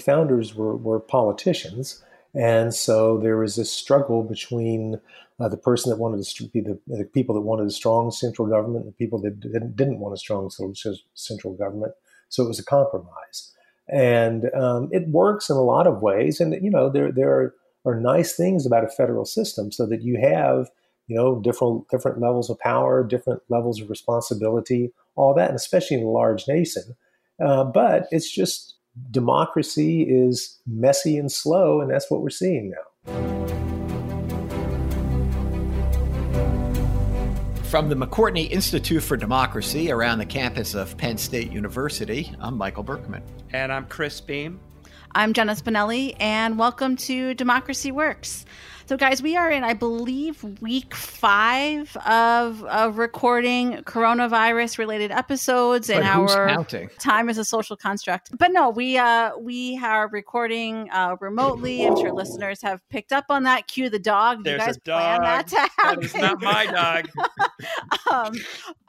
founders were, were politicians. And so there was this struggle between uh, the person that wanted to be the, the, people that wanted a strong central government and the people that didn't, didn't want a strong central government. So it was a compromise. And um, it works in a lot of ways. And, you know, there, there are, are nice things about a federal system so that you have, you know, different, different levels of power, different levels of responsibility, all that, and especially in a large nation. Uh, but it's just democracy is messy and slow, and that's what we're seeing now. From the McCourtney Institute for Democracy around the campus of Penn State University, I'm Michael Berkman. And I'm Chris Beem. I'm Jenna Spinelli, and welcome to Democracy Works. So, guys, we are in, I believe, week five of, of recording coronavirus related episodes but in our counting? time is a social construct. But no, we uh, we are recording uh, remotely. I'm sure listeners have picked up on that. Cue the dog. There's you guys a dog. that to happen? That is not my dog. um,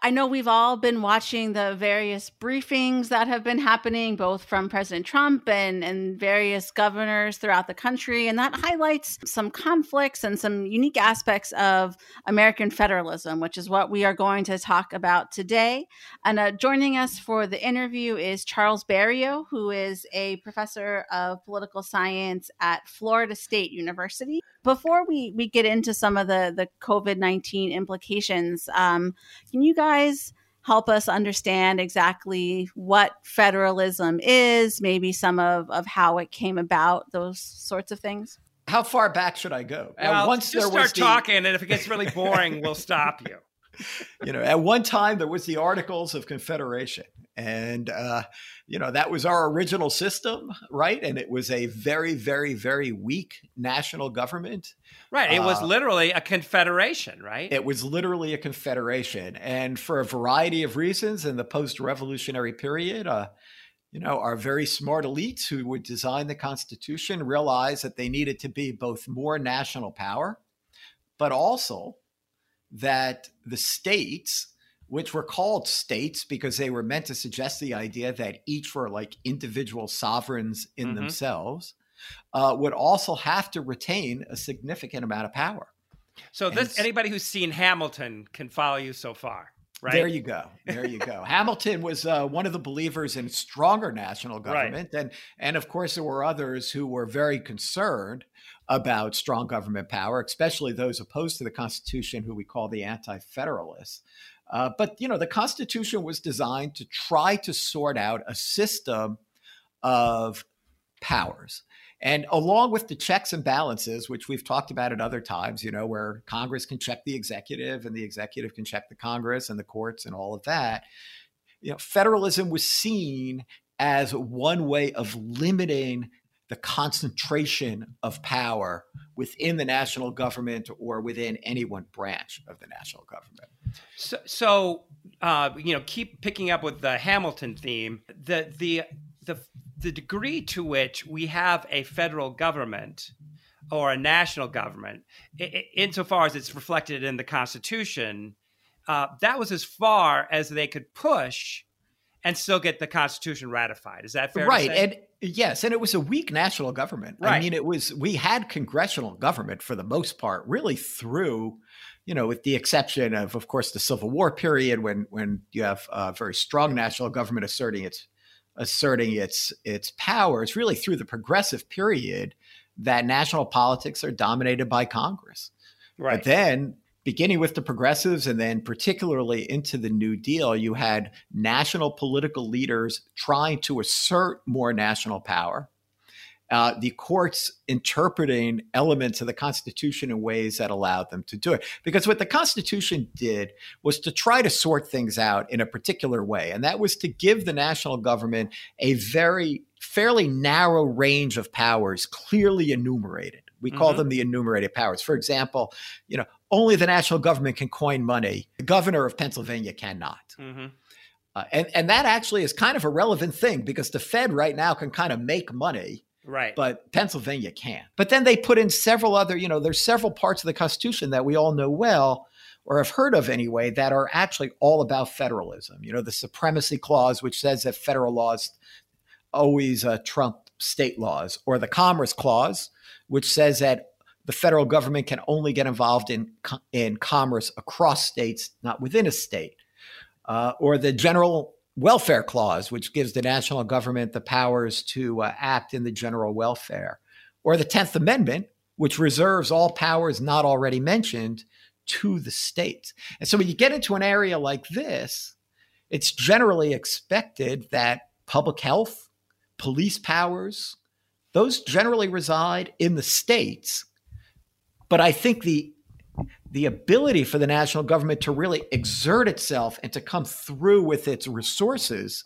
I know we've all been watching the various briefings that have been happening, both from President Trump and, and various governors throughout the country, and that highlights some conflicts and some unique aspects of American federalism, which is what we are going to talk about today. And uh, joining us for the interview is Charles Barrilleaux, who is a professor of political science at Florida State University. Before we, we get into some of the, the COVID 19 implications, um, can you guys help us understand exactly what federalism is, maybe some of, of how it came about, those sorts of things? How far back should I go? Well, once just start the, talking, and if it gets really boring, we'll stop you. You know, at one time there was the Articles of Confederation, and uh, you know that was our original system, right? And it was a very, very, very weak national government. Right. It was uh, literally a confederation, right? It was literally a confederation, and for a variety of reasons, in the post-revolutionary period. Uh, you know, our very smart elites who would design the Constitution realized that they needed to be both more national power, but also that the states, which were called states because they were meant to suggest the idea that each were like individual sovereigns in mm-hmm. themselves, uh, would also have to retain a significant amount of power. So, this, anybody who's seen Hamilton can follow you so far. Right. There you go. There you go. Hamilton was uh, one of the believers in stronger national government, right. and and of course there were others who were very concerned about strong government power, especially those opposed to the Constitution, who we call the Anti-Federalists. Uh, but you know, the Constitution was designed to try to sort out a system of powers. And along with the checks and balances, which we've talked about at other times, you know, where Congress can check the executive and the executive can check the Congress and the courts and all of that, you know, federalism was seen as one way of limiting the concentration of power within the national government or within any one branch of the national government. So, so uh, you know, keep picking up with the Hamilton theme. The the the the degree to which we have a federal government or a national government, insofar as it's reflected in the Constitution, uh, that was as far as they could push and still get the Constitution ratified. Is that fair? Right, and yes, and it was a weak national government. Right. I mean, it was we had congressional government for the most part, really through. You know, with the exception of, of course, the Civil War period, when when you have a very strong national government asserting its asserting its its power. It's really through the progressive period that national politics are dominated by Congress. Right. But then beginning with the progressives and then particularly into the New Deal, you had national political leaders trying to assert more national power uh, the courts interpreting elements of the Constitution in ways that allowed them to do it. Because what the Constitution did was to try to sort things out in a particular way, and that was to give the national government a very fairly narrow range of powers clearly enumerated. We call mm-hmm. them the enumerated powers. For example, you know, only the national government can coin money. The governor of Pennsylvania cannot. Mm-hmm. Uh, and, and that actually is kind of a relevant thing because the Fed right now can kind of make money Right. But Pennsylvania can't. But then they put in several other, you know, there's several parts of the Constitution that we all know well or have heard of anyway that are actually all about federalism. You know, the supremacy clause, which says that federal laws always uh, trump state laws, or the Commerce Clause, which says that the federal government can only get involved in, in commerce across states, not within a state, uh, or the General Welfare Clause, which gives the national government the powers to uh, act in the general welfare, or the 10th Amendment, which reserves all powers not already mentioned to the states. And so when you get into an area like this, it's generally expected that public health, police powers, those generally reside in the states. But I think the the ability for the national government to really exert itself and to come through with its resources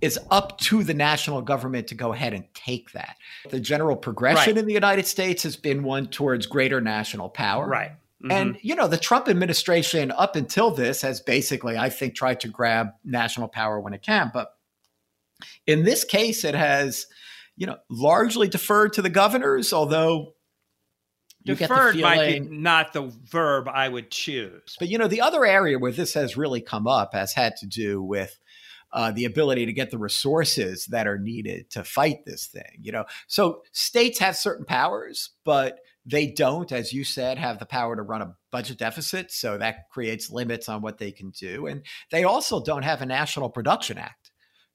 is up to the national government to go ahead and take that. The general progression right. in the United States has been one towards greater national power. Right. Mm-hmm. And, you know, the Trump administration up until this has basically, I think, tried to grab national power when it can. But in this case, it has, you know, largely deferred to the governors, although deferred feeling, might be not the verb I would choose. But, you know, the other area where this has really come up has had to do with uh, the ability to get the resources that are needed to fight this thing. You know, so states have certain powers, but they don't, as you said, have the power to run a budget deficit. So that creates limits on what they can do. And they also don't have a National Production Act.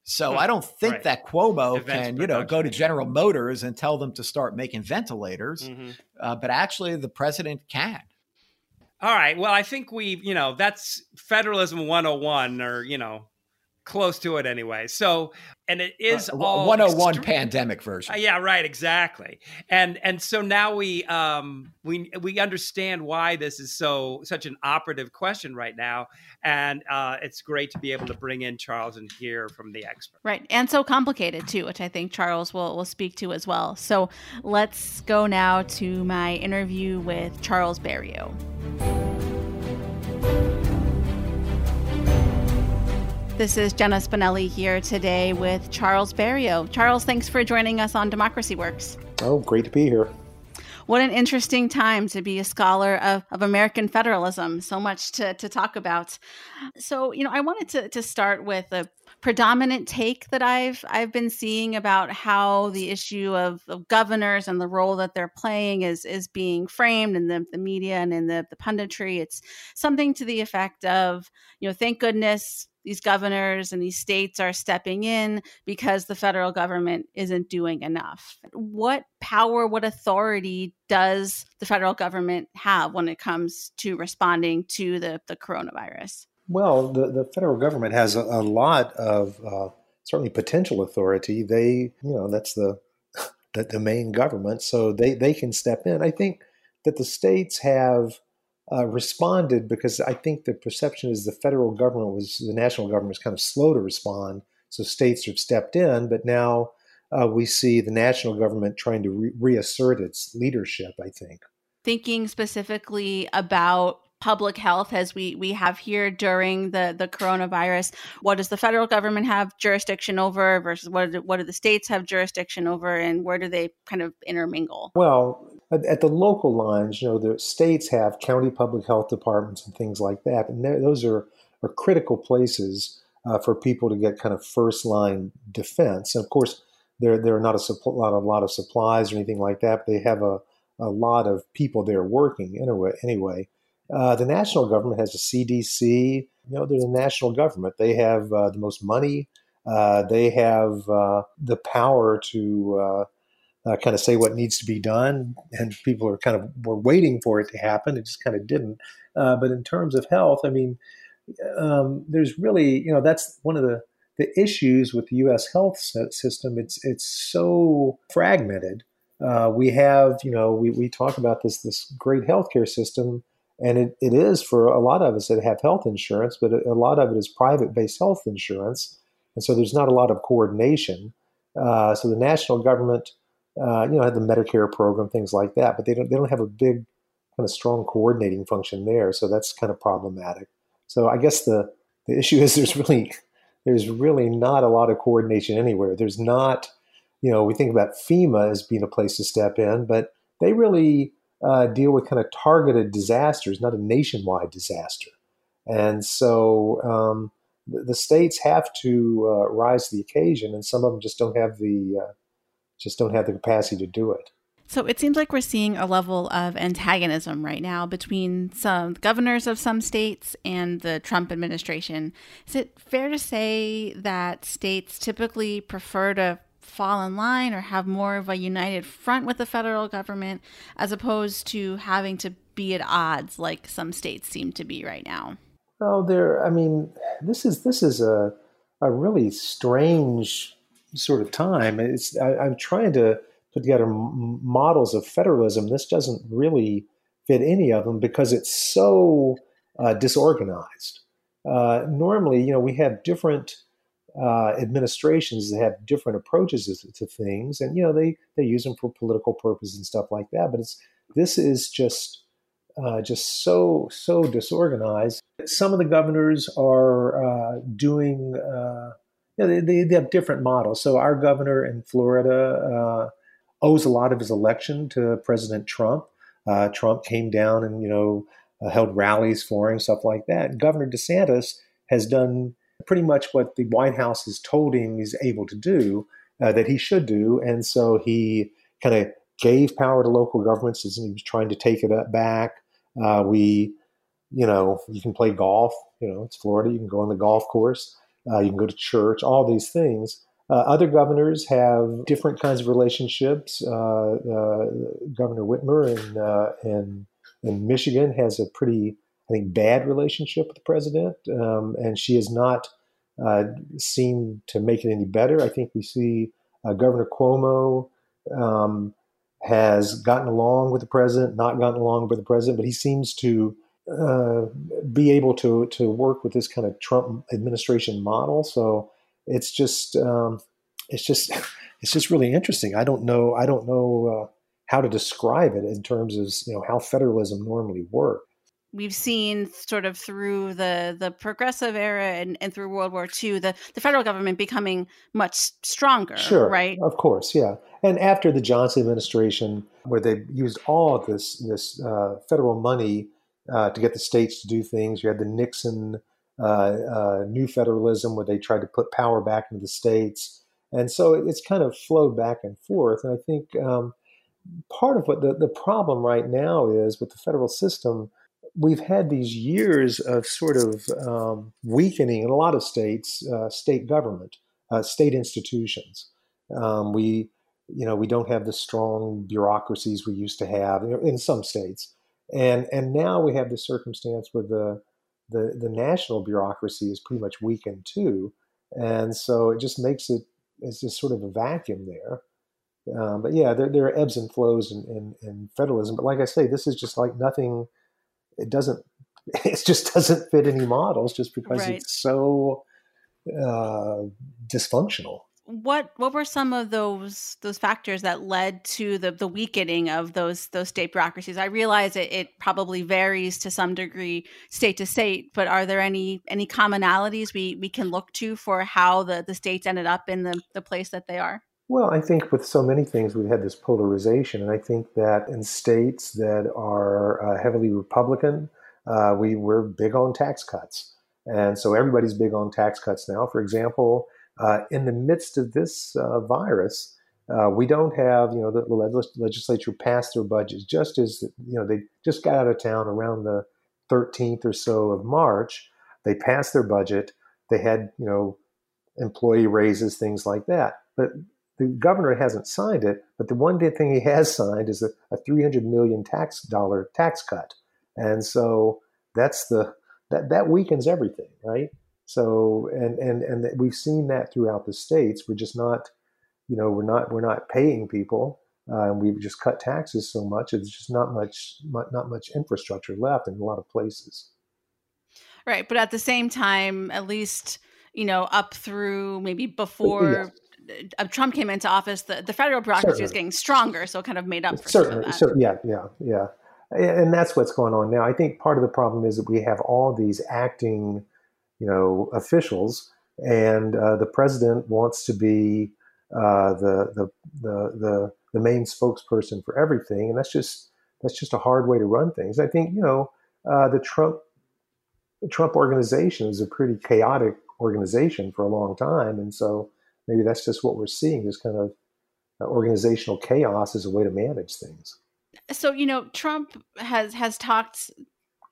So. I don't think right. that Cuomo Events can, you know, go to General Motors and tell them to start making ventilators. Mm-hmm. Uh, but actually, the president can. All right. Well, I think we, you know, that's federalism 101 or, you know, close to it anyway. So, and it is uh, all 101 extre- pandemic version. Uh, yeah, right, exactly. And and so now we um we we understand why this is so such an operative question right now, and uh, it's great to be able to bring in Charles and hear from the expert. Right, and so complicated too, which I think Charles will will speak to as well. So let's go now to my interview with Charles Barrilleaux. This is Jenna Spinelli here today with Charles Barrilleaux. Charles, thanks for joining us on Democracy Works. Oh, great to be here. What an interesting time to be a scholar of, of American federalism. So much to, to talk about. So, you know, I wanted to, to start with a predominant take that I've I've been seeing about how the issue of, of governors and the role that they're playing is is being framed in the, the media and in the, the punditry. It's something to the effect of, you know, thank goodness these governors and these states are stepping in because the federal government isn't doing enough. What power, what authority does the federal government have when it comes to responding to the, the coronavirus? Well, the, the federal government has a, a lot of uh, certainly potential authority. They, you know, that's the, the, the main government, so they, they can step in. I think that the states have uh, responded because I think the perception is the federal government was the national government was kind of slow to respond, so states have stepped in. But now uh, we see the national government trying to re- reassert its leadership. I think thinking specifically about public health as we we have here during the the coronavirus what does the federal government have jurisdiction over versus what do, what do the states have jurisdiction over and where do they kind of intermingle well at the local lines, you know, the states have county public health departments and things like that, and those are are critical places uh, for people to get kind of first line defense. And of course, there there are not a, suppl- lot, a lot of supplies or anything like that, but they have a, a lot of people there working anyway. Anyway, uh, the national government has a CDC. You know, they're the national government. They have uh, the most money. Uh, they have uh, the power to uh, kind of say what needs to be done, and people are kind of were waiting for it to happen. It just kind of didn't. Uh, but in terms of health, I mean, um, there's really you know that's one of the the issues with the U.S. health system. It's it's so fragmented. Uh, we have you know we, we talk about this this great healthcare system, and it, it is for a lot of us that have health insurance, but a lot of it is private based health insurance, and so there's not a lot of coordination. Uh, so the national government uh, you know, have the Medicare program, things like that, but they don't they don't have a big kind of strong coordinating function there, so that's kind of problematic. So I guess the the issue is there's really there's really not a lot of coordination anywhere. There's not, you know, we think about FEMA as being a place to step in, but they really uh, deal with kind of targeted disasters, not a nationwide disaster. And so, um, the, the states have to uh, rise to the occasion, and some of them just don't have the uh, just don't have the capacity to do it. So it seems like we're seeing a level of antagonism right now between some governors of some states and the Trump administration. Is it fair to say that states typically prefer to fall in line or have more of a united front with the federal government as opposed to having to be at odds like some states seem to be right now? Oh, there. I mean, this is this is a a really strange sort of time. It's I, I'm trying to put together m- models of federalism. This doesn't really fit any of them because it's so uh, disorganized. Uh, normally, you know, we have different uh, administrations that have different approaches to, to, things, and you know, they they use them for political purposes and stuff like that. But it's this is just uh, just so so disorganized. Some of the governors are uh, doing. Uh, you know, they, they, have different models. So our governor in Florida owes a lot of his election to President Trump. Uh, Trump came down and you know uh, held rallies for him, stuff like that. Governor DeSantis has done pretty much what the White House has told him he's able to do, uh, that he should do, and so he kind of gave power to local governments as he was trying to take it back. Uh, we, you know, you can play golf. You know, it's Florida. You can go on the golf course. Uh, you can go to church. All these things. Uh, other governors have different kinds of relationships. Uh, uh, Governor Whitmer in, uh, in, in Michigan has a pretty, I think, bad relationship with the president, um, and she has not uh, seemed to make it any better. I think we see Governor Cuomo um, has gotten along with the president, not gotten along with the president, but he seems to be able to to work with this kind of Trump administration model. So it's just um, it's just it's just really interesting. I don't know I don't know uh, how to describe it in terms of you know how federalism normally works. We've seen sort of through the the progressive era and, and through World War II, the, the federal government becoming much stronger. Sure, right? Of course, yeah. And after the Johnson administration, where they used all of this this uh, federal money uh, to get the states to do things, you had the Nixon uh, uh, new federalism where they tried to put power back into the states. And so it's kind of flowed back and forth. And I think um, part of what the, the problem right now is with the federal system, we've had these years of sort of um, weakening in a lot of states, uh, state government, uh, state institutions. Um, we, you know, we don't have the strong bureaucracies we used to have in some states, and and now we have the circumstance with the the, the national bureaucracy is pretty much weakened too. And so it just makes it, it's just sort of a vacuum there. Um, but yeah, there, there are ebbs and flows in, in, in, federalism. But like I say, this is just like nothing, it doesn't, it just doesn't fit any models just because right. it's so uh, dysfunctional what what were some of those those factors that led to the the weakening of those those state bureaucracies? I realize it, it probably varies to some degree state to state, but are there any any commonalities we we can look to for how the the states ended up in the the place that they are? Well, I think with so many things we've had this polarization, and I think that in states that are uh, heavily Republican, uh, we were big on tax cuts, and so everybody's big on tax cuts now. For example uh, in the midst of this uh, virus, uh, we don't have, you know, the, legislature passed their budgets just as, you know, they just got out of town around the 13th or so of March. They passed their budget. They had, you know, employee raises, things like that. But the governor hasn't signed it. But the one thing he has signed is a, a 300 million tax dollar tax cut, and so that's the that that weakens everything, right? So and and and we've seen that throughout the states. We're just not, you know, we're not we're not paying people. Uh, and we've just cut taxes so much. There's just not much not much infrastructure left in a lot of places. Right, but at the same time, at least you know up through maybe before. Yes. Uh, Trump came into office, the, the federal bureaucracy Certainly. was getting stronger, so it kind of made up for Certainly. So, yeah, yeah, yeah, and that's what's going on now. I think part of the problem is that we have all these acting you know, officials, and uh, the president wants to be uh, the, the, the the the main spokesperson for everything, and that's just that's just a hard way to run things. I think you know uh, the Trump the Trump organization is a pretty chaotic organization for a long time, and so maybe that's just what we're seeing. This kind of uh, organizational chaos as a way to manage things. So you know, Trump has has talked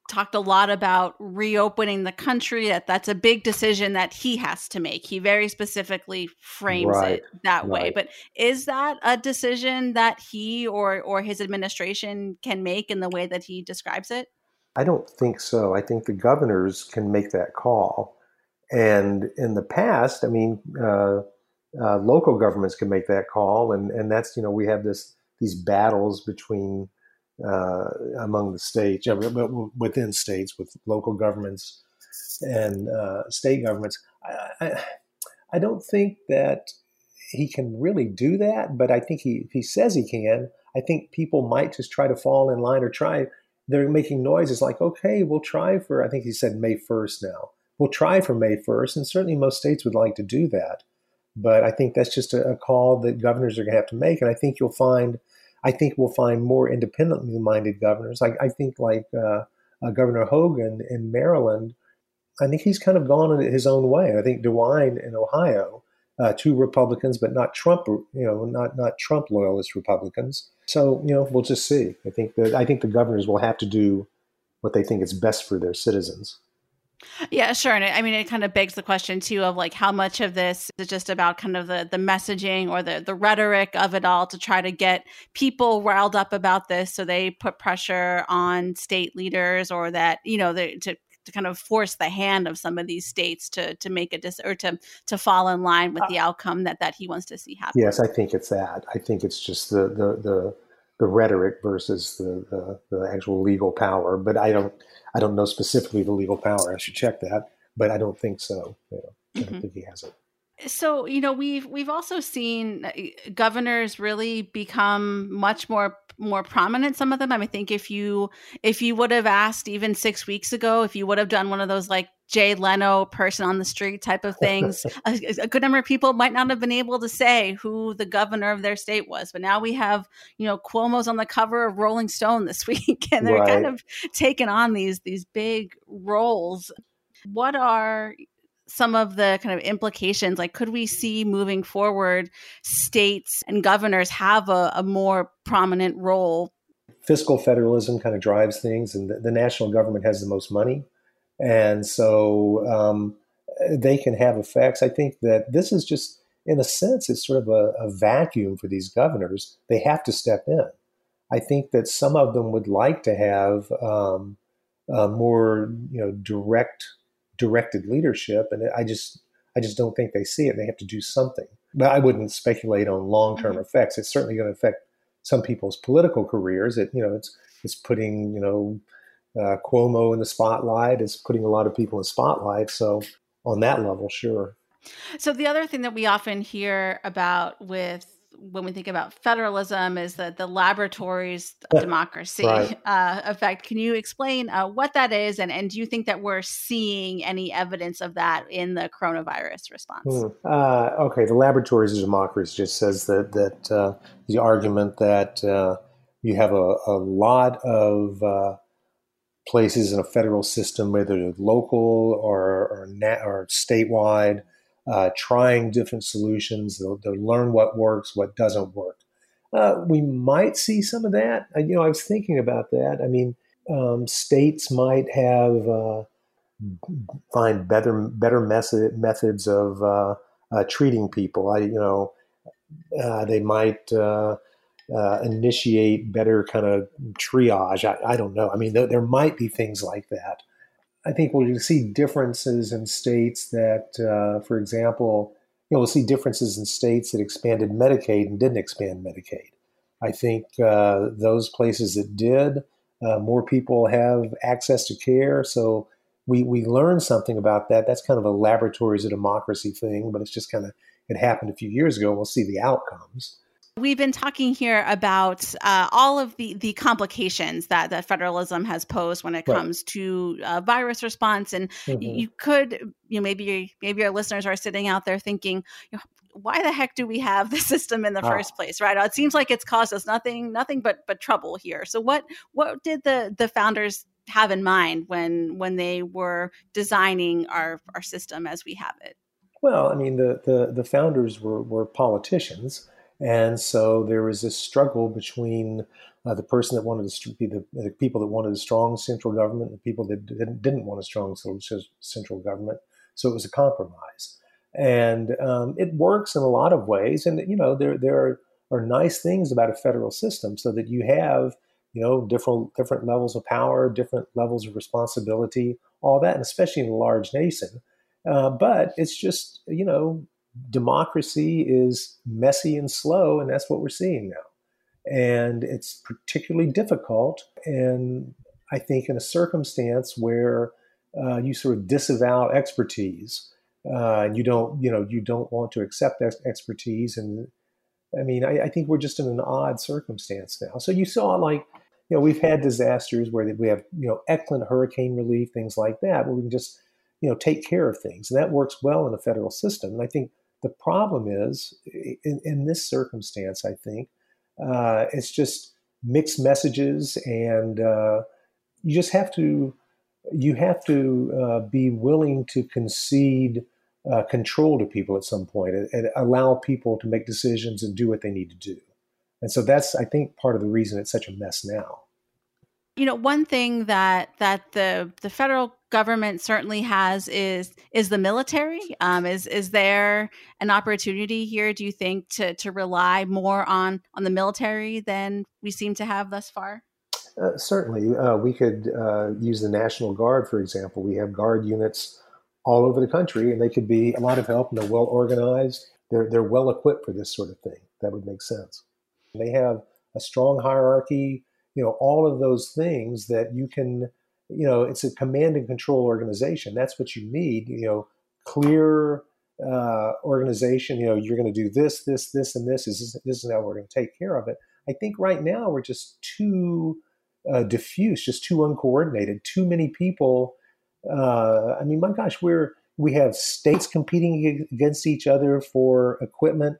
talked a lot about reopening the country that that's a big decision that he has to make. He very specifically frames right, it that right. way but is that a decision that he or or his administration can make in the way that he describes it? I don't think so. I think the governors can make that call. And in the past i mean uh, uh, local governments can make that call. And and that's you know we have this these battles between uh, among the states, within states, with local governments and uh, state governments. I, I, I, don't think that he can really do that, but I think he, he says he can, I think people might just try to fall in line or try. They're making noises like, okay, we'll try for, I think he said May 1st now. We'll try for May 1st, and certainly most states would like to do that. But I think that's just a, a call that governors are going to have to make. And I think you'll find I think we'll find more independently minded governors. Like I think like uh, uh, Governor Hogan in Maryland, I think he's kind of gone in his own way. I think DeWine in Ohio, uh, two Republicans, but not Trump, you know, not not Trump loyalist Republicans. So you know, we'll just see. I think that I think the governors will have to do what they think is best for their citizens. Yeah, sure. And I mean, it kind of begs the question too of like how much of this is just about kind of the the messaging or the the rhetoric of it all to try to get people riled up about this, so they put pressure on state leaders or that you know the, to to kind of force the hand of some of these states to to make a dis or to to fall in line with uh the outcome that that he wants to see happen. Yes, I think it's that. I think it's just the the the, the rhetoric versus the, the the actual legal power. But I don't I don't know specifically the legal power. I should check that, but I don't think so. You know, I don't mm-hmm. think he has it. So you know we've we've also seen uh, governors really become much more more prominent. Some of them, I, mean, I think if you if you would have asked even six weeks ago, if you would have done one of those like Jay Leno person on the street type of things, a, a, good number of people might not have been able to say who the governor of their state was. But now we have, you know, Cuomo's on the cover of Rolling Stone this week, and they're right. kind of taking on these these big roles. What are some of the kind of implications like could we see moving forward states and governors have a, a more prominent role fiscal federalism kind of drives things and the, the national government has the most money and so um, they can have effects i think that this is just in a sense it's sort of a, a vacuum for these governors they have to step in i think that some of them would like to have um, more you know direct directed leadership, and I just I just don't think they see it. They have to do something. But I wouldn't speculate on long term mm-hmm. effects. It's certainly going to affect some people's political careers. It you know it's it's putting you know uh, Cuomo in the spotlight. is putting a lot of people in spotlight. So on that level, sure. So the other thing that we often hear about with when we think about federalism is that the laboratories of democracy right. uh, effect. Can you explain uh, what that is, and and do you think that we're seeing any evidence of that in the coronavirus response? Hmm. Uh, okay, the laboratories of democracy just says that that uh, the argument that uh, you have a, a lot of uh, places in a federal system, whether local or or, or statewide uh, trying different solutions. They'll, they'll, learn what works, what doesn't work. Uh, we might see some of that. Uh, you know, I was thinking about that. I mean, um, states might have uh, find better better method, methods of uh, treating people. I, you know, they might. Initiate better kind of triage. I, I don't know. I mean, there might be things like that. I think we'll see differences in states that, uh, for example, you know, we'll see differences in states that expanded Medicaid and didn't expand Medicaid. I think uh, those places that did, uh, more people have access to care. So we we learn something about that. That's kind of a laboratories of democracy thing, but it's just kind of it happened a few years ago. We'll see the outcomes. We've been talking here about uh, all of the the complications that that federalism has posed when it right. comes to uh, virus response, and mm-hmm. you could, you know, maybe maybe our listeners are sitting out there thinking, you know, why the heck do we have the system in the ah. first place right it seems like it's caused us nothing nothing but but trouble here so what what did the the founders have in mind when when they were designing our our system as we have it? Well, I mean, the the, the founders were were politicians, and so there was this struggle between uh, the person that wanted to be the, the, people that wanted a strong central government and the people that didn't, didn't want a strong central government. So it was a compromise, and um, it works in a lot of ways. And you know, there there are, are nice things about a federal system, so that you have you know different different levels of power, different levels of responsibility, all that, and especially in a large nation. Uh, but it's just you know democracy is messy and slow, and that's what we're seeing now. And it's particularly difficult, and I think in a circumstance where uh, you sort of disavow expertise, uh, and you don't, you know, you don't want to accept ex- expertise. And I mean, I, I, think we're just in an odd circumstance now. So you saw, like, you know, we've had disasters where we have, you know, excellent hurricane relief, things like that, where we can just, you know, take care of things, and that works well in a federal system. And I think the problem is, in, in this circumstance, I think uh, it's just mixed messages, and uh, you just have to you have to uh, be willing to concede uh, control to people at some point and, and, allow people to make decisions and do what they need to do. And so that's, I think, part of the reason it's such a mess now. You know, one thing that that the the federal government certainly has is is the military. Um, is is there an opportunity here? Do you think to to rely more on on the military than we seem to have thus far? Uh, certainly, uh, we could uh, use the National Guard, for example. We have guard units all over the country, and they could be a lot of help. And they're well organized. They're they're well equipped for this sort of thing. That would make sense. They have a strong hierarchy. You know, all of those things that you can you know, it's a command and control organization. That's what you need. You know, clear uh, organization. You know, you're going to do this, this, this, and this. Is this is how we're going to take care of it? I think right now we're just too uh, diffuse, just too uncoordinated. Too many people. Uh, I mean, my gosh, we're we have states competing against each other for equipment.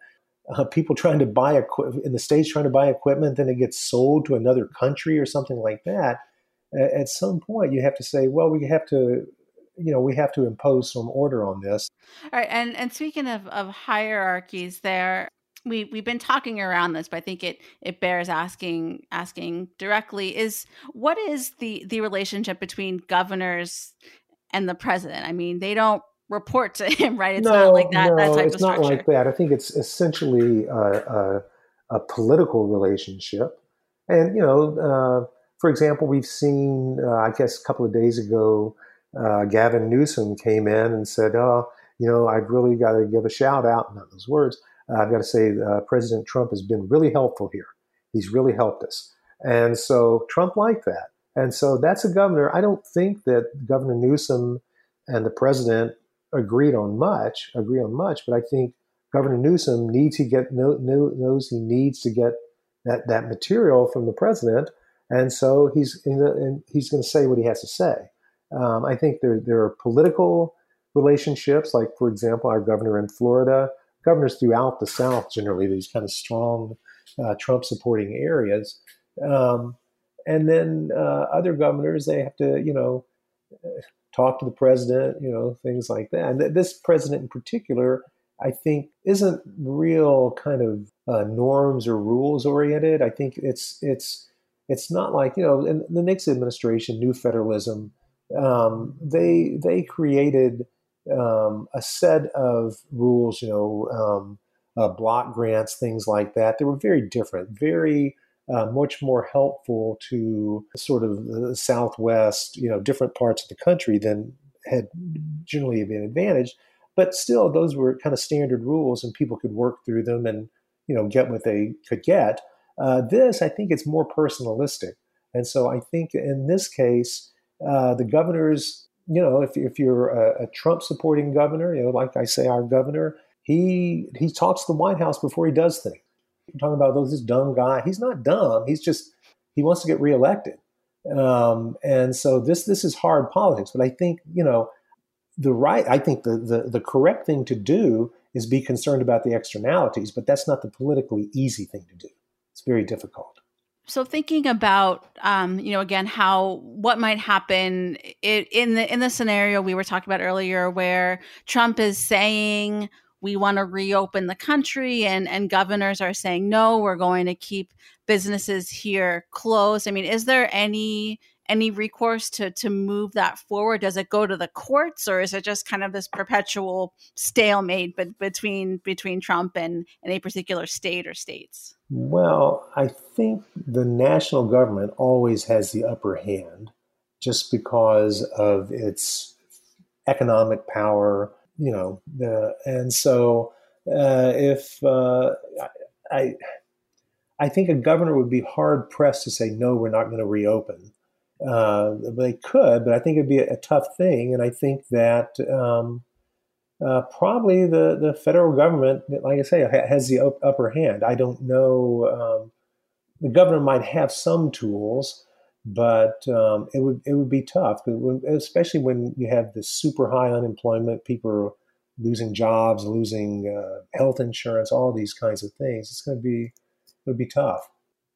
Uh, people trying to buy equipment in the states trying to buy equipment, then it gets sold to another country or something like that at some point you have to say, well, we have to you know we have to impose some order on this. All right and and speaking of of hierarchies there we we've been talking around this but i think it it bears asking asking directly is what is the the relationship between governors and the president? I mean they don't report to him right? It's no, not like that, no, that type it's of not like that. I think it's essentially a, a, a political relationship. And you know uh, for example, we've seen, uh, I guess, a couple of days ago, uh, Gavin Newsom came in and said, "Oh, you know, I've really got to give a shout out." Not those words. Uh, I've got to say, uh, President Trump has been really helpful here. He's really helped us, and so Trump liked that. And so that's a governor. I don't think that Governor Newsom and the president agreed on much, agree on much, but I think Governor Newsom needs to get knows he needs to get that that material from the president and so he's he's going to say what he has to say. Um, I think there there are political relationships, like for example, our governor in Florida, governors throughout the South generally these kind of strong uh, Trump supporting areas, um, and then uh, other governors they have to you know talk to the president, you know things like that. And this president in particular. I think isn't real kind of uh, norms or rules oriented. I think it's it's it's not like you know in the Nixon administration, New Federalism. Um, they they created um, a set of rules, you know, um, uh, block grants, things like that. They were very different, very uh, much more helpful to sort of the Southwest, you know, different parts of the country than had generally been advantaged. But still, those were kind of standard rules, and people could work through them and you know get what they could get. Uh, this, I think, it's more personalistic. And so I think in this case, uh, the governors, you know, if, if you're a, a Trump supporting governor, you know, like I say, our governor, he he talks to the White House before he does things. You're talking about those this dumb guy. He's not dumb. He's just he wants to get reelected. Um, and so this this is hard politics. But I think you know the right. I think the the the correct thing to do is be concerned about the externalities. But that's not the politically easy thing to do very difficult. So thinking about, um, you know, again, how what might happen in the in the scenario we were talking about earlier, where Trump is saying we want to reopen the country, and and governors are saying no, we're going to keep businesses here closed. I mean, is there any any recourse to to move that forward? Does it go to the courts, or is it just kind of this perpetual stalemate but between between Trump and, and a particular state or states? Well, I think the national government always has the upper hand, just because of its economic power. You know, the, and so uh, if uh, I. I think a governor would be hard pressed to say no, we're not going to reopen uh, they could, but I think it'd be a, a tough thing. And I think that um, uh, probably the, the federal government, like I say, has the upper hand. I don't know. Um, the governor might have some tools, but um, it would it would be tough, especially when you have this super high unemployment. People are losing jobs, losing uh, health insurance, all these kinds of things. It's going to be it would be tough.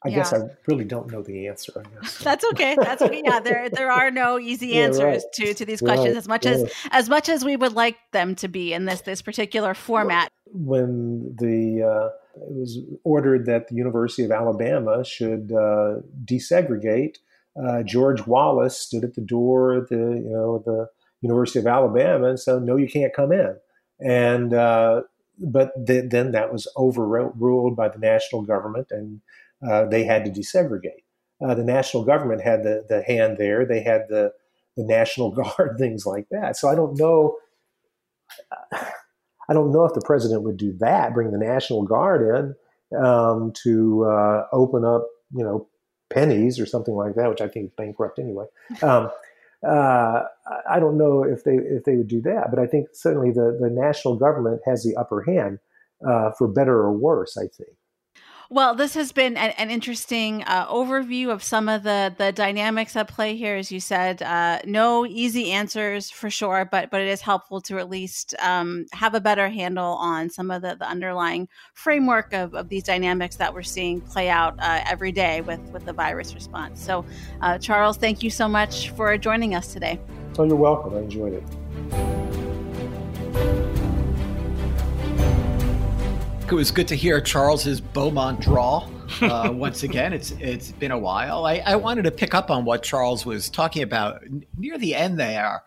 I yeah. guess I really don't know the answer. That's okay. That's okay. Yeah, there there are no easy yeah, answers right. to to these questions right. as much as as much as we would like them to be in this this particular format. When the uh, it was ordered that the University of Alabama should uh, desegregate, uh, George Wallace stood at the door of the you know the University of Alabama and said, "No, you can't come in." And uh, but th- then that was overruled by the national government and uh, they had to desegregate. Uh, the national government had the, the hand there. They had the, the National Guard, things like that. So I don't know. I don't know if the president would do that, bring the National Guard in um, to uh, open up, you know, Penney's or something like that, which I think is bankrupt anyway. Um, uh, I don't know if they if they would do that, but I think certainly the the national government has the upper hand, uh, for better or worse. I think. Well, this has been an, an interesting uh, overview of some of the the dynamics at play here. As you said, uh, no easy answers for sure, but but it is helpful to at least um, have a better handle on some of the, the underlying framework of, of these dynamics that we're seeing play out uh, every day with with the virus response. So, uh, Charles, thank you so much for joining us today. Oh, you're welcome. I enjoyed it. It was good to hear Charles's Beaumont draw uh, once again. It's it's been a while. I, I, wanted to pick up on what Charles was talking about near the end there,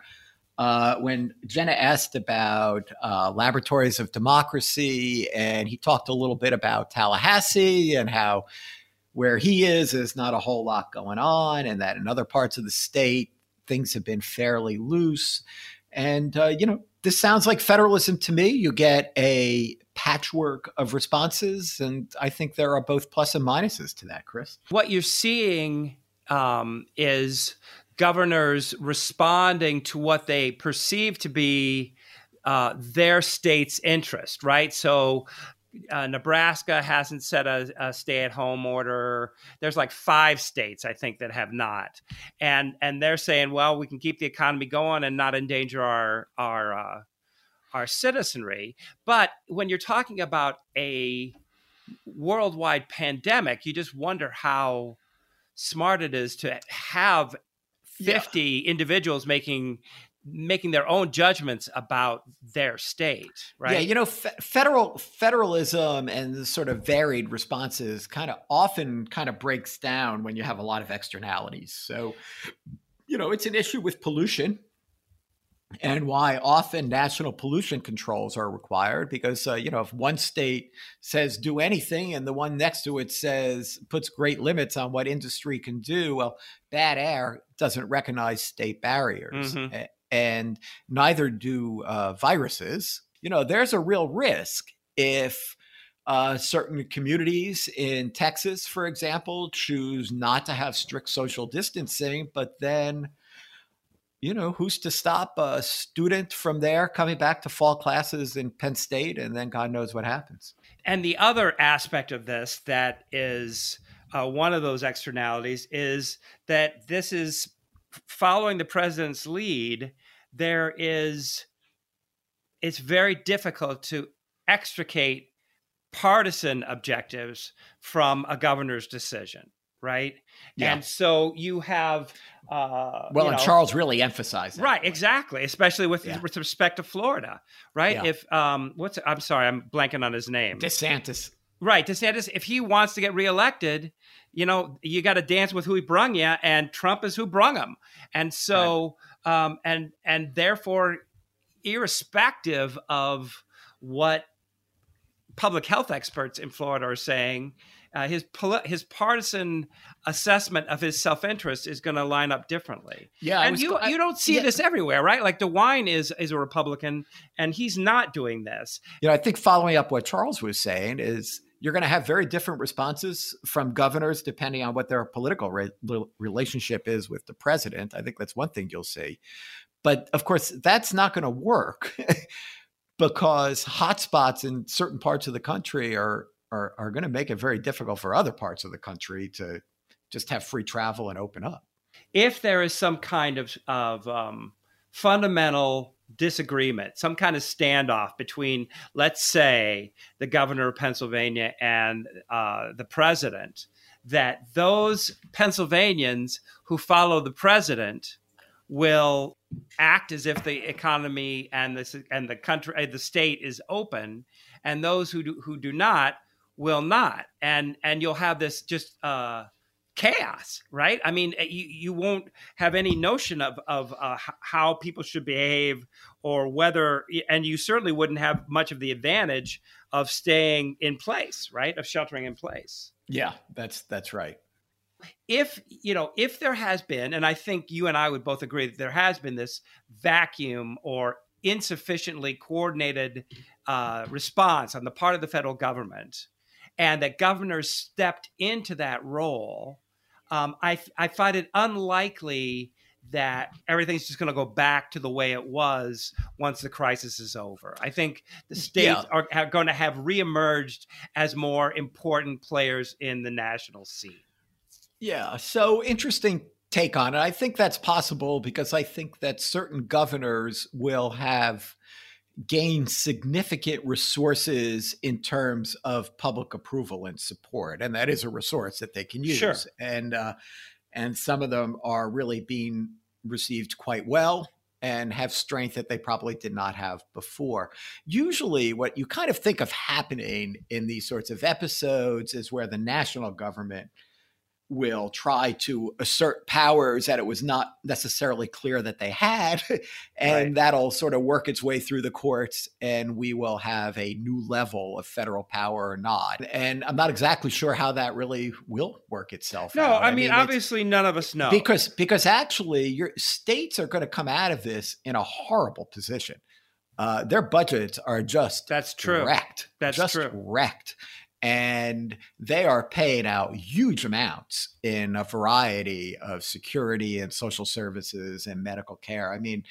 uh, when Jenna asked about uh, laboratories of democracy, and he talked a little bit about Tallahassee and how where he is is not a whole lot going on, and that in other parts of the state things have been fairly loose. And uh, you know, this sounds like federalism to me. You get a patchwork of responses. And I think there are both plus and minuses to that, Chris. What you're seeing um, is governors responding to what they perceive to be uh, their state's interest, right? So uh, Nebraska hasn't set a, a stay-at-home order. There's like five states, I think, that have not, and and they're saying, well, we can keep the economy going and not endanger our our uh, our citizenry. But when you're talking about a worldwide pandemic, you just wonder how smart it is to have 50 yeah. individuals making making their own judgments about their state right yeah you know f- federal federalism and the sort of varied responses kind of often kind of breaks down when you have a lot of externalities so you know it's an issue with pollution and why often national pollution controls are required because uh, you know if one state says do anything and the one next to it says puts great limits on what industry can do well bad air doesn't recognize state barriers mm-hmm. and neither do uh, viruses you know there's a real risk if uh, certain communities in Texas, for example, choose not to have strict social distancing, but then you know, who's to stop a student from there coming back to fall classes in Penn State, and then God knows what happens. And the other aspect of this that is uh, one of those externalities is that this is following the president's lead. There is, it's very difficult to extricate partisan objectives from a governor's decision right? Yeah. And so you have uh, well, and Charles really emphasized that. Right, exactly, especially with yeah. with respect to Florida, right? Yeah. If um, what's I'm sorry, I'm blanking on his name. DeSantis. Right, DeSantis. If he wants to get reelected, you know, you got to dance with who he brung you, and Trump is who brung him, and so, right. um, and and therefore, irrespective of what public health experts in Florida are saying, uh, his his partisan assessment of his self interest is going to line up differently. Yeah, and you I, you don't see yeah. this everywhere, right? Like DeWine is is a Republican, and he's not doing this. You know, I think following up what Charles was saying is you're going to have very different responses from governors depending on what their political re- relationship is with the president. I think that's one thing you'll see. But of course, that's not going to work because hotspots in certain parts of the country are are, are going to make it very difficult for other parts of the country to just have free travel and open up. If there is some kind of, of um, fundamental disagreement, some kind of standoff between, let's say, the governor of Pennsylvania and uh, the president, that those Pennsylvanians who follow the president will act as if the economy and the and the country the state is open, and those who do, who do not will not. And and you'll have this just uh chaos right? I mean eh, you, you won't have any notion of of uh, how people should behave or whether and you certainly wouldn't have much of the advantage of staying in place right? Of sheltering in place. Yeah that's that's right if you know if there has been and i think you and i would both agree that there has been this vacuum or insufficiently coordinated uh, response on the part of the federal government and that governors stepped into that role, um, I, I find it unlikely that everything's just going to go back to the way it was once the crisis is over. I think the states yeah. are, are, going to have reemerged as more important players in the national scene. Yeah. So interesting take on it. I think that's possible because I think that certain governors will have gained significant resources in terms of public approval and support, and that is a resource that they can use. Sure. And uh, and some of them are really being received quite well and have strength that they probably did not have before. Usually, what you kind of think of happening in these sorts of episodes is where the national government will try to assert powers that it was not necessarily clear that they had. and right. that'll sort of work its way through the courts, and we will have a new level of federal power or not. And I'm not exactly sure how that really will work itself no, out. I, I mean, mean obviously, none of us know. Because, because actually, your states are going to come out of this in a horrible position. Uh, their budgets are just that's true wrecked. That's just true. wrecked and they are paying out huge amounts in a variety of security and social services and medical care. I mean,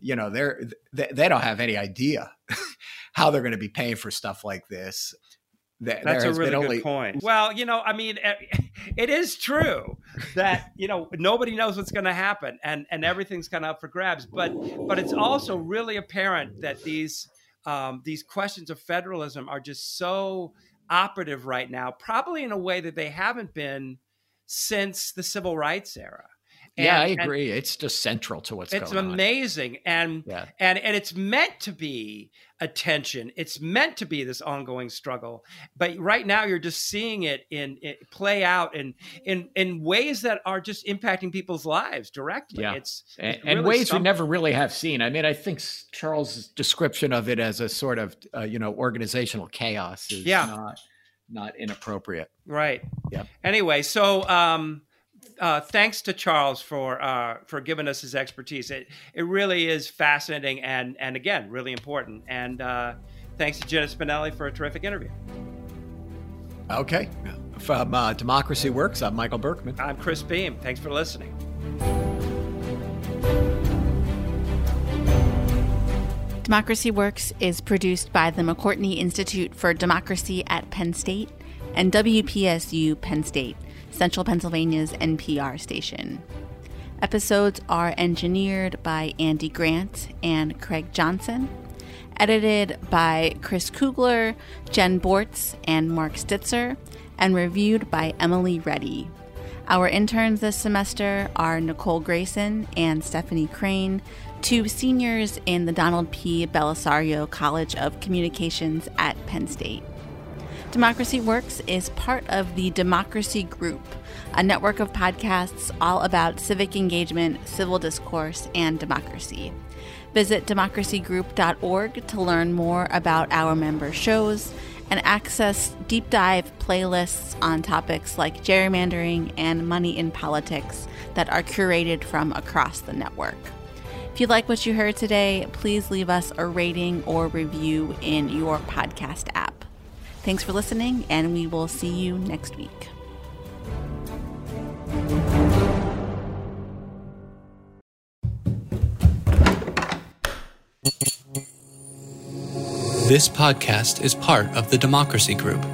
you know, they're they, they don't have any idea how they're going to be paying for stuff like this. That's a really good only... point. Well, you know, I mean, eh, it is true that you know nobody knows what's going to happen, and and everything's kind of up for grabs. But but it's also really apparent that these um, these questions of federalism are just so operative right now, probably in a way that they haven't been since the civil rights era. And, yeah, I agree. it's just central to what's it's going amazing. on. And yeah. and and it's meant to be attention. It's meant to be this ongoing struggle. But right now you're just seeing it in it play out in in in ways that are just impacting people's lives directly. Yeah. It's, it's and, really and, ways something. we never really have seen. I mean, I think Charles' description of it as a sort of uh, you know organizational chaos is yeah. not not inappropriate. Right. Yeah. Anyway, so um uh, thanks to Charles for uh, for giving us his expertise. It it really is fascinating and and again really important. And uh, thanks to Jenna Spinelli for a terrific interview. Okay, from uh, Democracy Works, I'm Michael Berkman. I'm Chris Beem. Thanks for listening. Democracy Works is produced by the McCourtney Institute for Democracy at Penn State and WPSU Penn State Central Pennsylvania's NPR station. Episodes are engineered by Andy Grant and Craig Johnson, edited by Chris Kugler, Jen Bortz, and Mark Stitzer, and reviewed by Emily Reddy. Our interns this semester are Nicole Grayson and Stephanie Crane, two seniors in the Donald P. Bellisario College of Communications at Penn State. Democracy Works is part of the Democracy Group, a network of podcasts all about civic engagement, civil discourse, and democracy. Visit democracygroup.org to learn more about our member shows and access deep dive playlists on topics like gerrymandering and money in politics that are curated from across the network. If you like what you heard today, please leave us a rating or review in your podcast app. Thanks for listening, and we will see you next week. This podcast is part of the Democracy Group